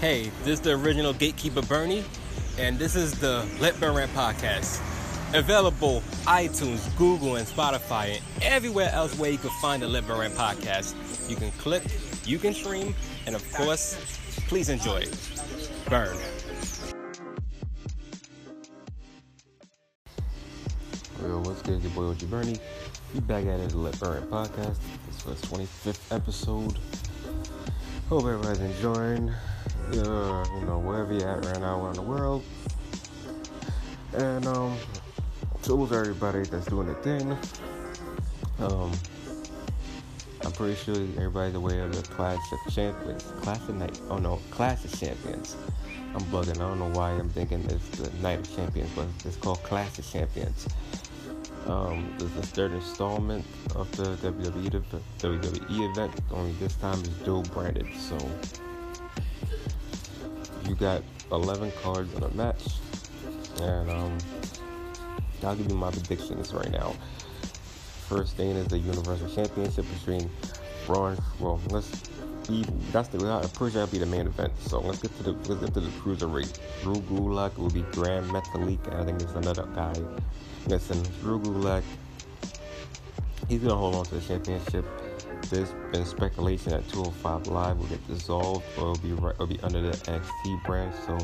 Hey, this is the original Gatekeeper Bernie, and this is the Let Burn Rant podcast. Available iTunes, Google, and Spotify, and everywhere else where you can find the Let Burn Rant podcast. You can click, you can stream, and of course, please enjoy it. Burn. Yo, what's good? Your boy OG Bernie. We back at it, the Let Burn podcast. This was 25th episode. Hope everybody's enjoying. Uh, you know, wherever you're at right now around the world. And um, salute everybody that's doing their thing. Um, I'm pretty sure everybody's aware of the Clash of Champions. Clash of Night. Oh no, Clash of Champions. I'm bugging. I don't know why I'm thinking it's the Night of Champions, but it's called Clash of Champions. Um, this is the third installment of the WWE, WWE event. Only this time is dual branded. So you got 11 cards in a match, and um, I'll give you my predictions right now. First thing is the Universal Championship between Braun. Well, let's be that's the I'm pretty sure that'll be the main event. So let's get to the let's get to the cruiserweight. Drew Gulak will be Gran Metalik, I think there's another guy. Listen, Drew Gulak. He's gonna hold on to the championship. There's been speculation that 205 Live will get dissolved or will be right, or be under the NXT brand. So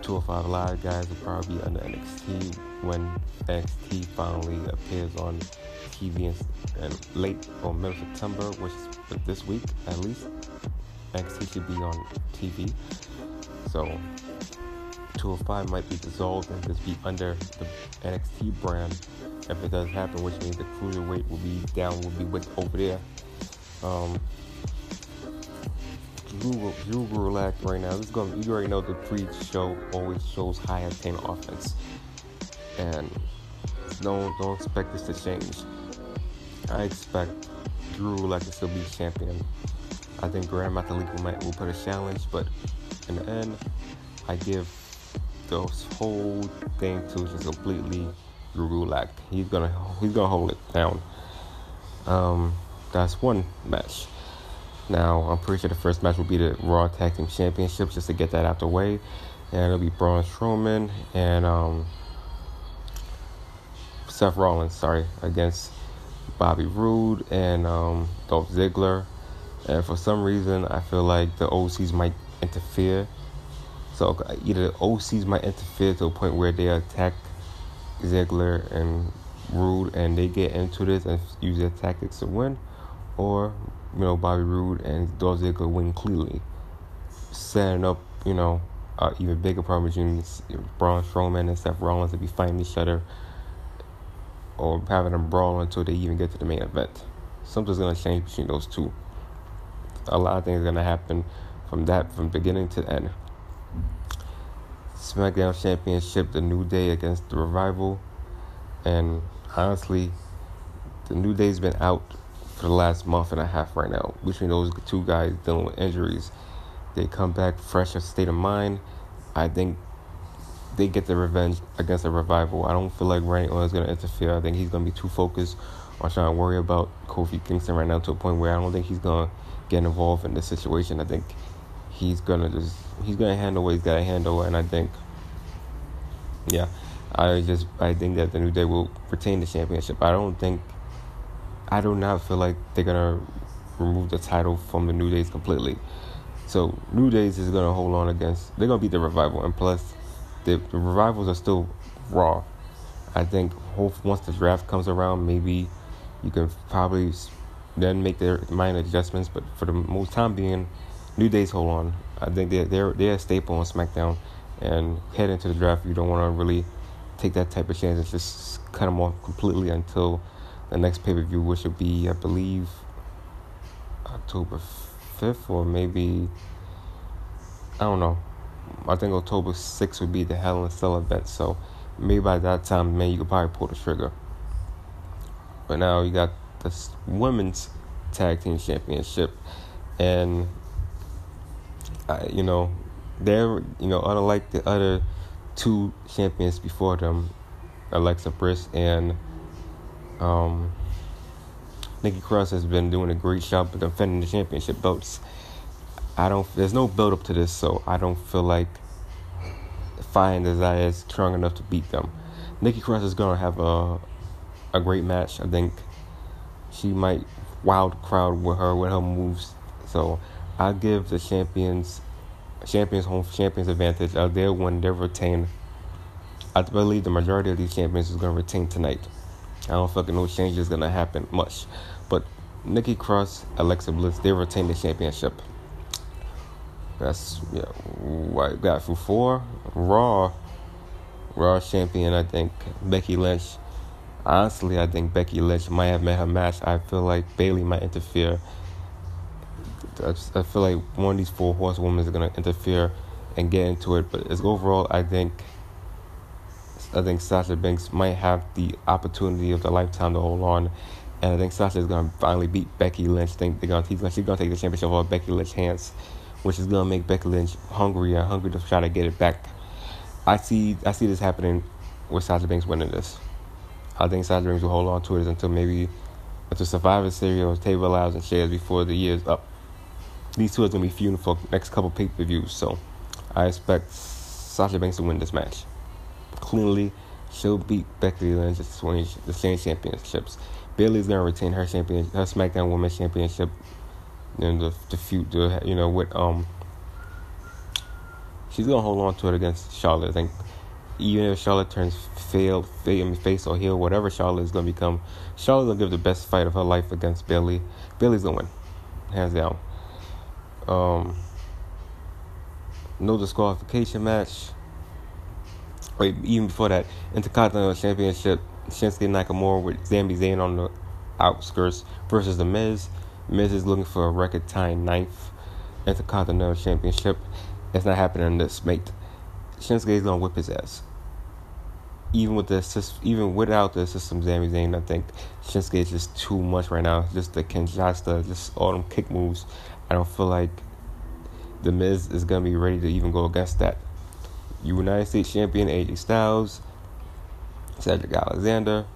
205 Live guys will probably be under NXT when NXT finally appears on TV in, in late or middle September, which is this week at least. NXT should be on TV. So 205 might be dissolved and just be under the NXT brand if it does happen, which means the cruiserweight will be down, will be with over there. Um, Drew, Drew Gulak right now. This is going. You already know the pre-show always shows high octane offense, and don't don't expect this to change. I expect Drew Gulak to still be champion. I think Gran Metalik might will put a challenge, but in the end, I give this whole thing to just completely Gulak. He's gonna he's gonna hold it down. Um, that's one match. Now, I'm pretty sure the first match will be the Raw Tag Team Championship, just to get that out the way. And it'll be Braun Strowman and um, Seth Rollins, sorry, against Bobby Roode and um, Dolph Ziggler. And for some reason, I feel like the OCs might interfere. So either the OCs might interfere to a point where they attack Ziggler and Roode and they get into this and use their tactics to win, or you know Bobby Roode and Dolph Ziggler win clearly, setting up you know uh, even bigger problem between Braun Strowman and Seth Rollins to be fighting each other, or having them brawl until they even get to the main event. Something's gonna change between those two. A lot of things are gonna happen from that from beginning to end. SmackDown Championship, The New Day against The Revival, and honestly, The New Day's been out for the last month and a half right now. Between those two guys dealing with injuries, they come back fresh of state of mind. I think they get the revenge against the revival. I don't feel like Randy Orton is going to interfere. I think he's going to be too focused on trying to worry about Kofi Kingston right now to a point where I don't think he's going to get involved in this situation. I think he's to just he's to handle what he's got to handle, and I think yeah, I just I think that the New Day will retain the championship. I don't think I do not feel like they're gonna remove the title from the New Days completely. So New Days is gonna hold on against. They're gonna beat the Revival, and plus, the, the Revivals are still Raw. I think once the draft comes around, maybe you can probably then make their minor adjustments. But for the most time being, New Days hold on. I think they're they're they're a staple on SmackDown, and head into the draft, you don't want to really take that type of chance and just cut them off completely until the next pay per view, which will be, I believe, October 5th or maybe, I don't know. I think October 6th would be the Hell in a Cell event. So maybe by that time, man, you could probably pull the trigger. But now you got the women's tag team championship, and I, you know, they're you know unlike the other two champions before them, Alexa Bliss and um, Nikki Cross has been doing a great job of defending the championship belts. I don't. There's no build up to this, so I don't feel like Fire and Desire is strong enough to beat them. Nikki Cross is gonna have a a great match. I think she might wild crowd with her with her moves. So I give the champions champions home champions advantage. Uh, they'll win. They'll retain. I believe the majority of these champions is gonna retain tonight. I don't fucking know change is gonna happen much, but Nikki Cross, Alexa Bliss, they retain the championship. That's yeah. What got for four Raw, Raw champion. I think Becky Lynch. Honestly, I think Becky Lynch might have met her match. I feel like Bayley might interfere. I feel like one of these four horsewomen is gonna interfere and get into it. But as overall, I think I think Sasha Banks might have the opportunity of the lifetime to hold on. And I think Sasha is gonna finally beat Becky Lynch. I think they're she's gonna, she's gonna take the championship off Becky Lynch's hands, which is gonna make Becky Lynch hungry and hungry to try to get it back. I see I see this happening with Sasha Banks winning this. I think Sasha Banks will hold on to it until maybe until Survivor Series or Table Allows and shares before the year is up. These two are gonna be feuding for next couple pay per views, so I expect Sasha Banks to win this match cleanly. She'll beat Becky Lynch to win the same championships. Bayley's gonna retain her champion, her SmackDown Women's Championship. And the the feud, the, you know, with um, she's gonna hold on to it against Charlotte. I think even if Charlotte turns fail, fail, face or heel, whatever Charlotte is gonna become, Charlotte's gonna give the best fight of her life against Bayley. Bayley's gonna win, hands down. Um, no disqualification match wait, even before that, Intercontinental Championship, Shinsuke Nakamura with Sami Zayn on the outskirts versus The Miz. Miz is looking for a record time ninth Intercontinental Championship. It's not happening in this mate. Shinsuke is gonna whip his ass. Even with the even without the system, Sami Zayn, I think Shinsuke is just too much right now. Just the Kinshasa, just all them kick moves. I don't feel like the Miz is gonna be ready to even go against that. United States champion AJ Styles, Cedric Alexander.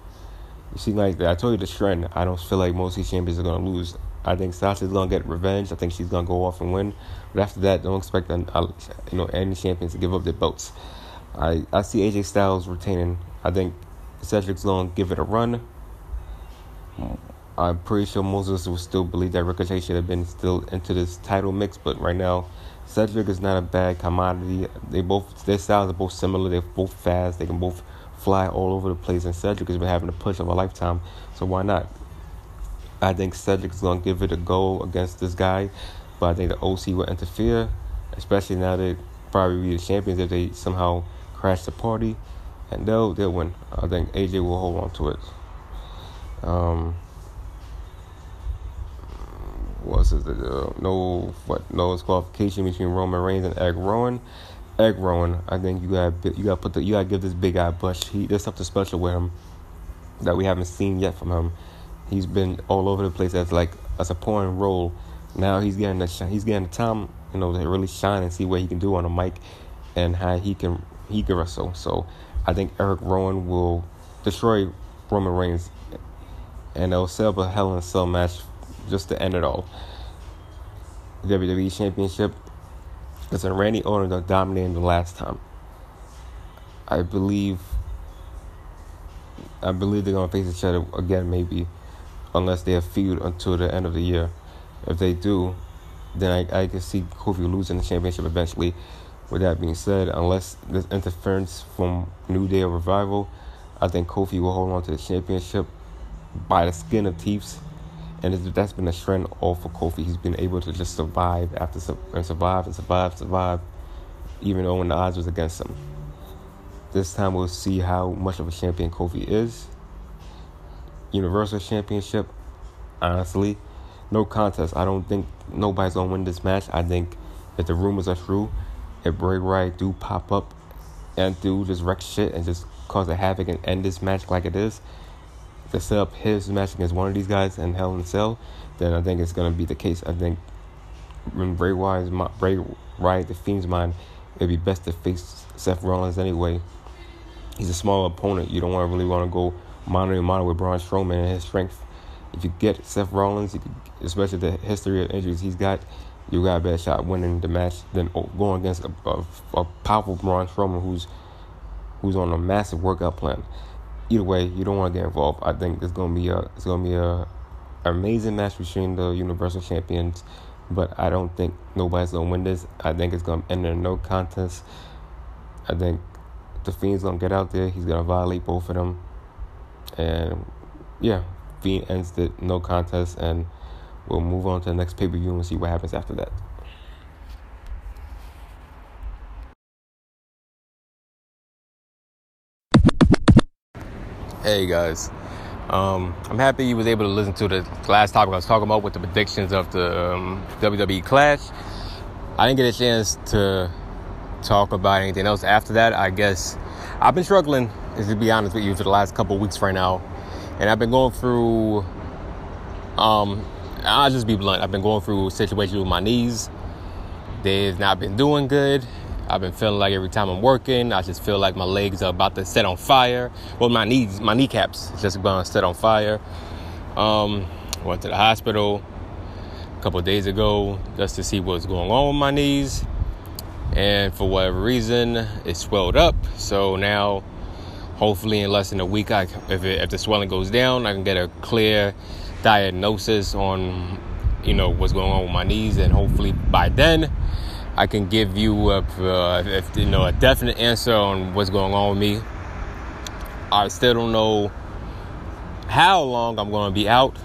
You see, like I told you, the trend. I don't feel like most of these champions are gonna lose. I think Sasha's gonna get revenge. I think she's gonna go off and win. But after that, don't expect you know any champions to give up their belts. I I see AJ Styles retaining. I think Cedric's gonna give it a run. I'm pretty sure us will still believe that Ricochet should have been still into this title mix, but right now Cedric is not a bad commodity. They both their styles are both similar. They're both fast. They can both fly all over the place. And Cedric has been having the push of a lifetime. So why not? I think Cedric's gonna give it a go against this guy, but I think the OC will interfere, especially now they probably be the champions if they somehow crash the party, and they'll they'll win. I think AJ will hold on to it. Um, was it uh, no what no disqualification between Roman Reigns and Eric Rowan. Eric Rowan, I think you got you got put the you got to give this big guy Bush. He there's something special with him that we haven't seen yet from him. He's been all over the place as like a supporting role. Now he's getting the he's getting the time you know to really shine and see what he can do on the mic and how he can he can wrestle. So I think Eric Rowan will destroy Roman Reigns and set up a Hell in a Cell match just to end it all. WWE Championship. Listen, Randy Orton dominated the last time. I believe. I believe they're gonna face each other again, maybe, unless they have feud until the end of the year. If they do, then I, I can see Kofi losing the championship eventually. With that being said, unless there's interference from New Day or Revival, I think Kofi will hold on to the championship by the skin of teeth and that's been a trend all for Kofi. He's been able to just survive after and survive and survive, survive, even though when the odds was against him. This time we'll see how much of a champion Kofi is. Universal Championship, honestly, no contest. I don't think nobody's gonna win this match. I think if the rumors are true, if Bray Wyatt do pop up and do just wreck shit and just cause a havoc and end this match like it is, to set up his match against one of these guys in Hell in a Cell, then I think it's gonna be the case. I think when Bray Wyatt's Bray Wyatt the Fiend's mind, it'd be best to face Seth Rollins anyway. He's a small opponent. You don't want to really want to go monitor and monitor with Braun Strowman and his strength. If you get Seth Rollins, could, especially the history of injuries he's got, you got a better shot winning the match than going against a, a, a powerful Braun Strowman who's who's on a massive workout plan. Either way, you don't want to get involved. I think it's gonna be a it's gonna be a amazing match between the Universal Champions, but I don't think nobody's gonna win this. I think it's gonna end in no contest. I think the Fiend's gonna get out there. He's gonna violate both of them, and yeah, Fiend ends the no contest, and we'll move on to the next pay per view and see what happens after that. Hey guys, um, I'm happy you was able to listen to the last topic I was talking about with the predictions of the um, WWE Clash. I didn't get a chance to talk about anything else after that. I guess I've been struggling, to be honest with you, for the last couple weeks right now, and I've been going through. Um, I'll just be blunt. I've been going through a situation with my knees. They've not been doing good. I've been feeling like every time I'm working, I just feel like my legs are about to set on fire. Well, my knees, my kneecaps just about to set on fire. Um, went to the hospital a couple days ago just to see what's going on with my knees, and for whatever reason, it swelled up. So now, hopefully, in less than a week, I, if it, if the swelling goes down, I can get a clear diagnosis on you know what's going on with my knees, and hopefully by then I can give you a, uh, you know a definite answer on what's going on with me. I still don't know how long I'm going to be out,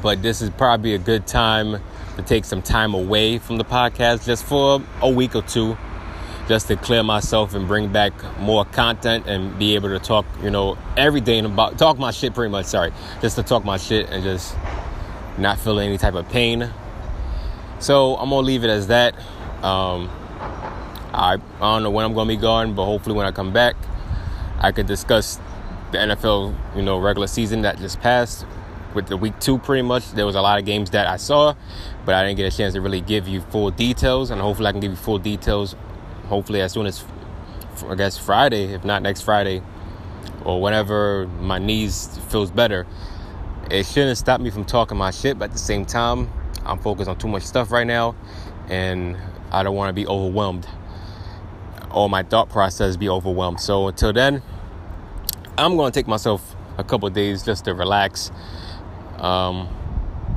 but this is probably a good time to take some time away from the podcast just for a week or two, just to clear myself and bring back more content and be able to talk, you know, everything about talk my shit pretty much. Sorry, just to talk my shit and just not feel any type of pain so I'm gonna leave it as that. Um, I, I don't know when I'm gonna be gone, but hopefully when I come back, I can discuss the NFL, you know, regular season that just passed with the week two. Pretty much, there was a lot of games that I saw, but I didn't get a chance to really give you full details, and hopefully I can give you full details. Hopefully as soon as I guess Friday, if not next Friday, or whenever my knees feels better. It shouldn't stop me from talking my shit, but at the same time, I'm focused on too much stuff right now, and I don't want to be overwhelmed or my thought process be overwhelmed. So until then, I'm going to take myself a couple days just to relax. Um,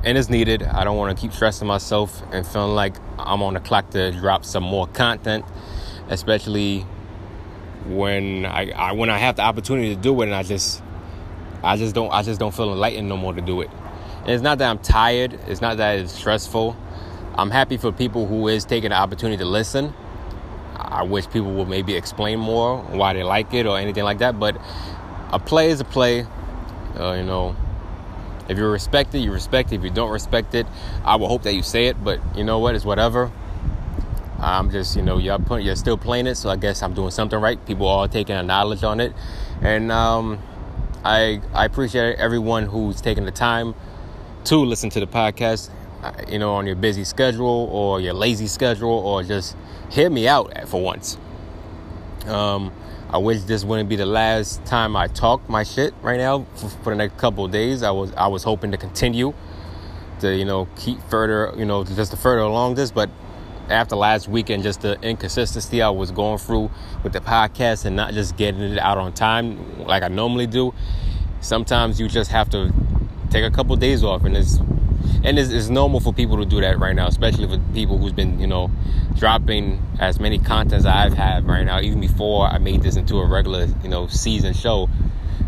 and it's needed. I don't want to keep stressing myself and feeling like I'm on the clock to drop some more content, especially when I, I when I have the opportunity to do it and I just I just don't I just don't feel enlightened no more to do it. And it's not that I'm tired, it's not that it's stressful. I'm happy for people who is taking the opportunity to listen. I wish people would maybe explain more why they like it or anything like that. But a play is a play. Uh, you know, if you respect it, you respect it. If you don't respect it, I will hope that you say it. But you know what? It's whatever. I'm just, you know, you're, put, you're still playing it, so I guess I'm doing something right. People are taking a knowledge on it, and um, I I appreciate everyone who's taking the time to listen to the podcast, uh, you know, on your busy schedule or your lazy schedule, or just hear me out for once. Um, I wish this wouldn't be the last time I talk my shit right now for, for the next couple of days. I was I was hoping to continue to you know keep further you know just to further along this, but after last weekend, just the inconsistency I was going through with the podcast and not just getting it out on time like I normally do. Sometimes you just have to take a couple days off, and it's and it's, it's, normal for people to do that right now, especially for people who's been you know dropping as many contents I've had right now, even before I made this into a regular you know season show.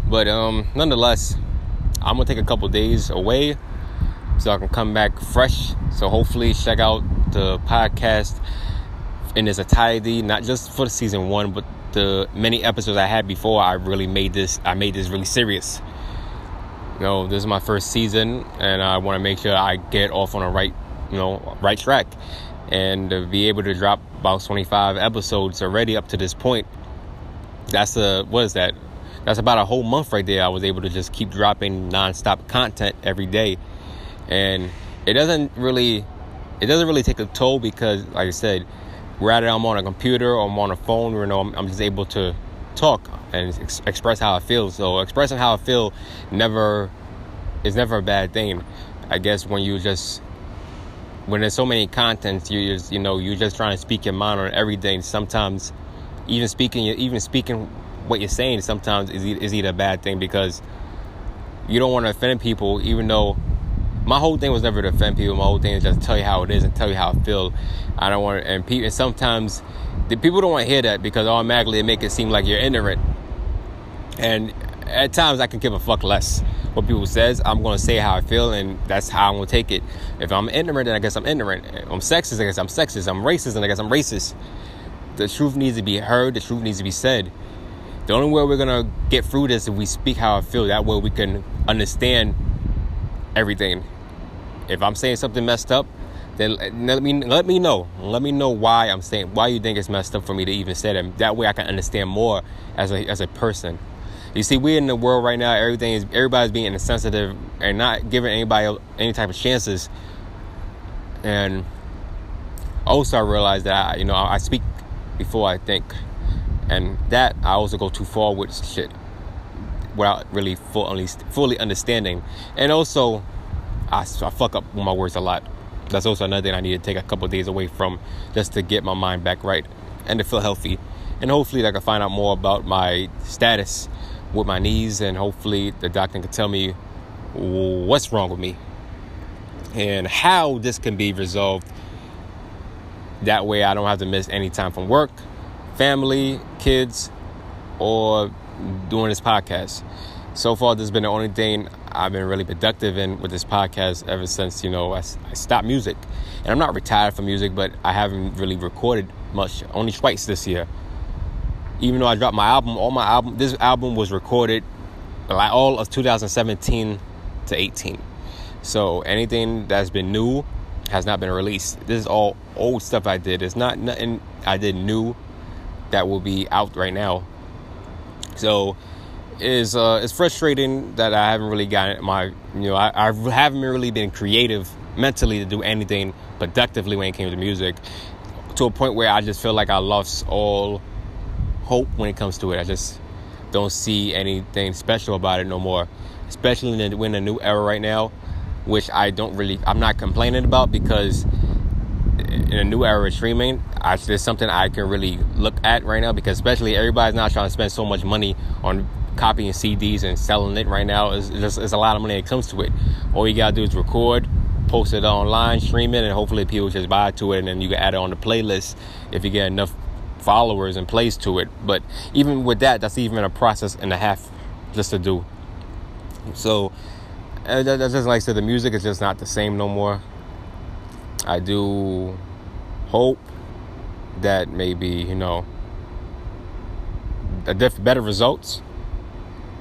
But um, nonetheless, I'm gonna take a couple days away so I can come back fresh. So hopefully, check out the podcast in its entirety, not just for the season one, but the many episodes I had before. I really made this. I made this really serious know, this is my first season, and I want to make sure I get off on a right, you know, right track, and to be able to drop about 25 episodes already up to this point. That's a what is that? That's about a whole month right there. I was able to just keep dropping nonstop content every day, and it doesn't really, it doesn't really take a toll because, like I said, whether I'm on a computer or I'm on a phone, you know, I'm, I'm just able to talk and ex- express how I feel. So expressing how I feel never is never a bad thing. I guess when you just when there's so many contents, you just, you know you're just trying to speak your mind on everything. Sometimes, even speaking even speaking what you're saying sometimes is is either a bad thing because you don't want to offend people, even though my whole thing was never to offend people. My whole thing is just tell you how it is and tell you how I feel. I don't want to, and, people, and sometimes the people don't want to hear that because automatically it make it seem like you're ignorant. And at times I can give a fuck less what people says. I'm gonna say how I feel, and that's how I'm gonna take it. If I'm ignorant, then I guess I'm ignorant. If I'm sexist, I guess I'm sexist. I'm racist, and I guess I'm racist. The truth needs to be heard. The truth needs to be said. The only way we're gonna get through this is if we speak how I feel. That way we can understand everything. If I'm saying something messed up, then let me let me know. Let me know why I'm saying why you think it's messed up for me to even say that. That way I can understand more as a as a person. You see, we're in the world right now. Everything is everybody's being insensitive and not giving anybody any type of chances. And also, I realized that I, you know I speak before I think, and that I also go too far with shit without really fully fully understanding. And also, I, I fuck up with my words a lot. That's also another thing I need to take a couple days away from just to get my mind back right and to feel healthy. And hopefully, I can find out more about my status with my knees, and hopefully the doctor can tell me what's wrong with me and how this can be resolved. That way, I don't have to miss any time from work, family, kids, or doing this podcast. So far, this has been the only thing I've been really productive in with this podcast ever since, you know, I, I stopped music. And I'm not retired from music, but I haven't really recorded much, only twice this year even though I dropped my album, all my album, this album was recorded like all of 2017 to 18. So anything that's been new has not been released. This is all old stuff I did. It's not nothing I did new that will be out right now. So it's uh, it's frustrating that I haven't really gotten my you know I, I haven't really been creative mentally to do anything productively when it came to music to a point where I just feel like I lost all hope when it comes to it. I just don't see anything special about it no more, especially in the, in a new era right now, which I don't really, I'm not complaining about because in a new era of streaming, I, there's something I can really look at right now because especially everybody's not trying to spend so much money on copying CDs and selling it right now. It's just it's a lot of money that comes to it. All you gotta do is record, post it online, stream it, and hopefully people just buy to it, and then you can add it on the playlist if you get enough followers and plays to it. But even with that, that's even a process and a half just to do. So uh, that's just like I said, the music is just not the same no more. I do hope that maybe you know a diff- better results,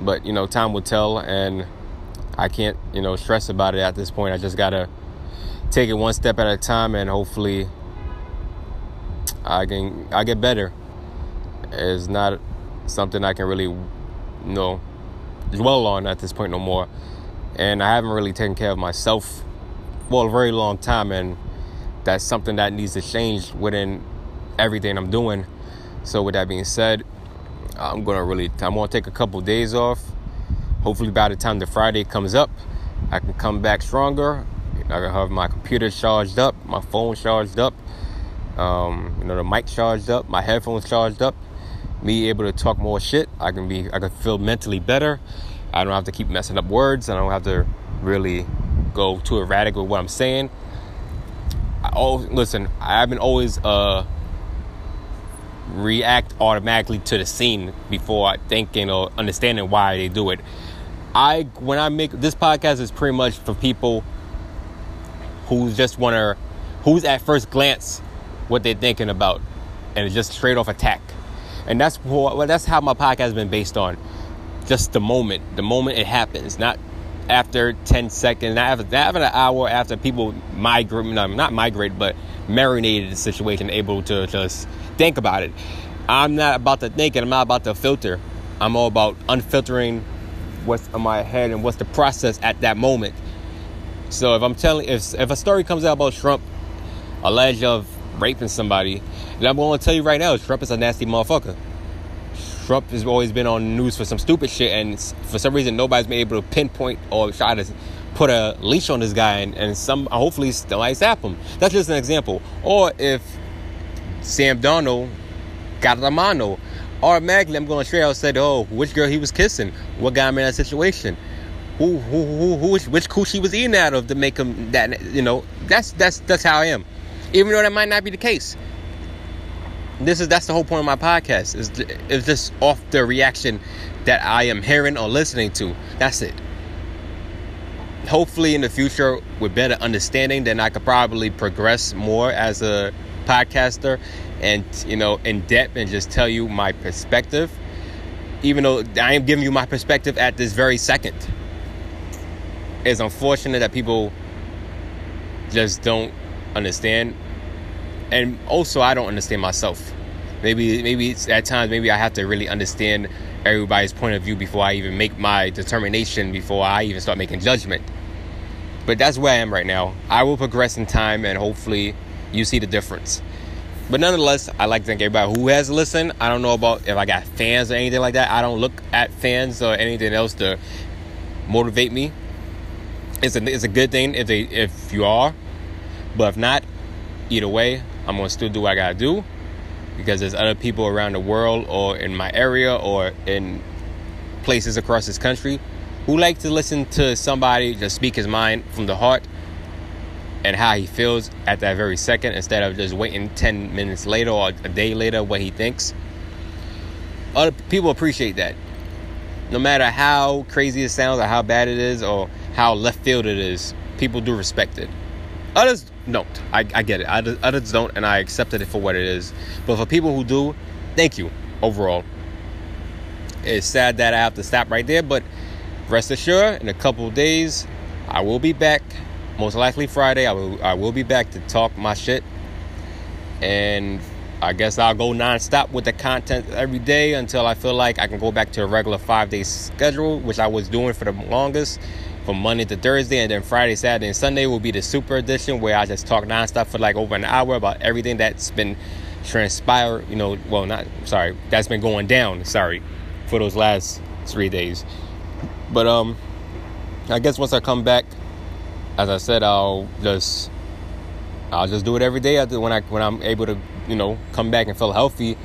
but you know time will tell, and I can't you know stress about it at this point. I just gotta take it one step at a time, and hopefully I can I get better. It's not something I can really you know dwell on at this point no more. And I haven't really taken care of myself for a very long time and that's something that needs to change within everything I'm doing. So with that being said, I'm gonna really I'm gonna take a couple of days off. Hopefully by the time the Friday comes up, I can come back stronger. I can have my computer charged up, my phone charged up, um, you know, the mic charged up, my headphones charged up, me able to talk more shit. I can be, I can feel mentally better. I don't have to keep messing up words. and I don't have to really go too erratic with what I'm saying. I, oh, listen, I've been always uh, react automatically to the scene before thinking or understanding why they do it. I when I make this podcast is pretty much for people who just want to, who's at first glance what they're thinking about, and it's just straight off attack. And that's what well, that's how my podcast has been based on. Just the moment, the moment it happens, not after 10 seconds, not after, not after an hour after people migrate, no, not migrate, but marinated the situation, able to just think about it. I'm not about to think and I'm not about to filter. I'm all about unfiltering what's in my head and what's the process at that moment. So if I'm telling, if if a story comes out about Trump alleged of raping somebody. And I'm going to tell you right now, Trump is a nasty motherfucker. Trump has always been on news for some stupid shit, and for some reason, nobody's been able to pinpoint or try to put a leash on this guy and, and some hopefully somebody stop him. That's just an example. Or if Sam Darnold got a mono, automatically I'm going straight out said, oh, which girl he was kissing, what got him in that situation, who who who, who which, which coochie was eating out of to make him that you know that's that's that's how I am, even though that might not be the case. This is that's the whole point of my podcast is is just off the reaction that I am hearing or listening to. That's it. Hopefully, in the future, with better understanding, then I could probably progress more as a podcaster and you know in depth and just tell you my perspective. Even though I am giving you my perspective at this very second, it's unfortunate that people just don't understand and also I don't understand myself. Maybe maybe at times maybe I have to really understand everybody's point of view before I even make my determination before I even start making judgment. But that's where I am right now. I will progress in time and hopefully you see the difference. But nonetheless, I like to thank everybody who has listened. I don't know about if I got fans or anything like that. I don't look at fans or anything else to motivate me. It's a it's a good thing if they if you are, but if not, either way, I'm gonna still do what I gotta do because there's other people around the world or in my area or in places across this country who like to listen to somebody just speak his mind from the heart and how he feels at that very second instead of just waiting 10 minutes later or a day later what he thinks. Other people appreciate that. No matter how crazy it sounds or how bad it is or how left field it is, people do respect it. Others don't. I, I get it. Others don't, and I accepted it for what it is. But for people who do, thank you overall. It's sad that I have to stop right there, but rest assured, in a couple days, I will be back. Most likely Friday, I will I will be back to talk my shit, and I guess I'll go nonstop with the content every day until I feel like I can go back to a regular five day schedule, which I was doing for the longest from Monday to Thursday, and then Friday, Saturday, and Sunday will be the super edition where I just talk nonstop for like over an hour about everything that's been transpired. You know, well, not sorry, that's been going down. Sorry, for those last three days. But um, I guess once I come back, as I said, I'll just I'll just do it every day. After when I when I'm able to, you know, come back and feel healthy,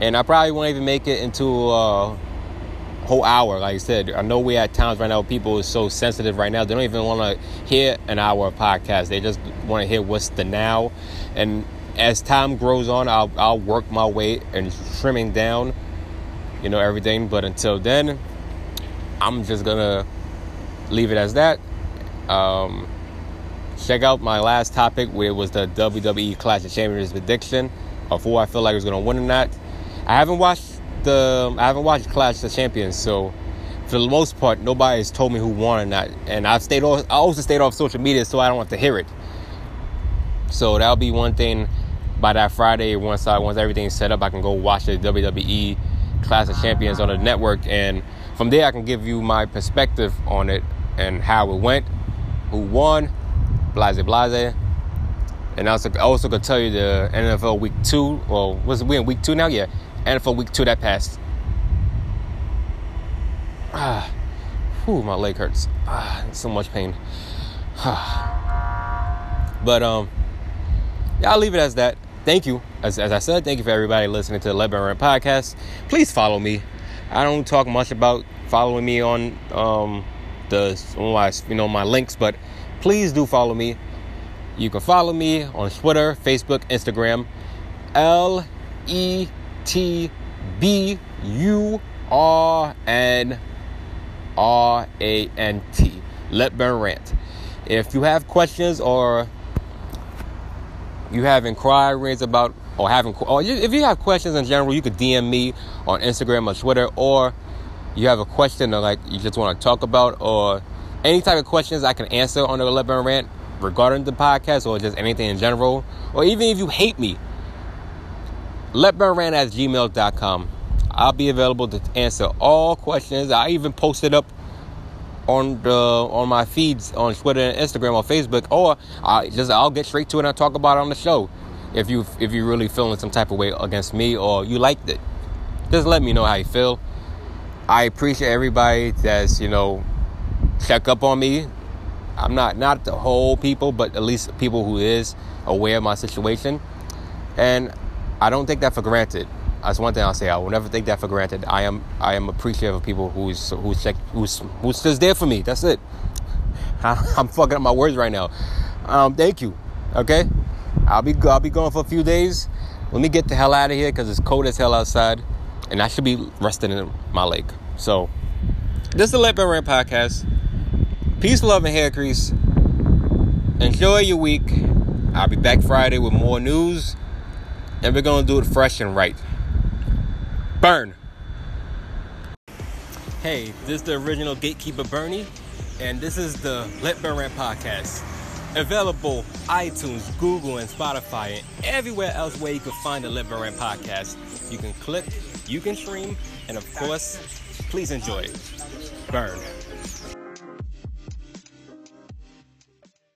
and I probably won't even make it into. Uh, whole hour. Like I said, I know we're at times right now. People are so sensitive right now. They don't even want to hear an hour of podcast. They just want to hear what's the now. And as time grows on, I'll I'll work my way and trimming down, you know, everything. But until then, I'm just gonna leave it as that. Um, check out my last topic, where it was the WWE Clash of Champions prediction of who I feel like is gonna win or not. I haven't watched the I haven't watched Clash of Champions, so for the most part, nobody has told me who won or not. And I've stayed off. I also stayed off social media, so I don't have to hear it. So that'll be one thing. By that Friday, once I once everything's set up, I can go watch the WWE Clash of Champions on the network, and from there I can give you my perspective on it and how it went, who won, blase blase. And I also, I also could tell you the NFL Week Two. Well, was we in Week Two now? Yeah, and for week two that passed. Ah, whew, my leg hurts. Ah, so much pain. Ah. but um, yeah, I'll leave it as that. Thank you, as, as I said, thank you for everybody listening to the Let Rant podcast. Please follow me. I don't talk much about following me on um the on my you know my links, but please do follow me. You can follow me on Twitter, Facebook, Instagram. L E T B U R N R A N T. Let Burn Rant. If you have questions or you have inquiries about or having or if you have questions in general, you could DM me on Instagram or Twitter, or you have a question that like you just want to talk about, or any type of questions I can answer on the Let Burn Rant regarding the podcast or just anything in general, or even if you hate me, letburnrant at gmail.com. I'll be available to answer all questions. I even posted up on the on my feeds on Twitter and Instagram or Facebook, or I just I'll get straight to it and I'll talk about it on the show. If you if you're really feeling some type of way against me or you liked it, just let me know how you feel. I appreciate everybody that's you know check up on me I'm not not the whole people, but at least people who is aware of my situation. And I don't take that for granted. That's one thing I'll say. I will never take that for granted. I am I am appreciative of people who's who's who's who's just there for me. That's it. I'm fucking up my words right now. Um, thank you. Okay, I'll be I'll be going for a few days. Let me get the hell out of here because it's cold as hell outside, and I should be resting in my lake. So, this is the Let Rant podcast. Peace, love, and hair grease. Enjoy your week. I'll be back Friday with more news, and we're gonna do it fresh and right. Burn. Hey, this is the original Gatekeeper Bernie, and this is the Let Burn Rant podcast. Available iTunes, Google, and Spotify, and everywhere else where you can find the Let Burn Rant podcast. You can click, you can stream, and of course, please enjoy it. Burn.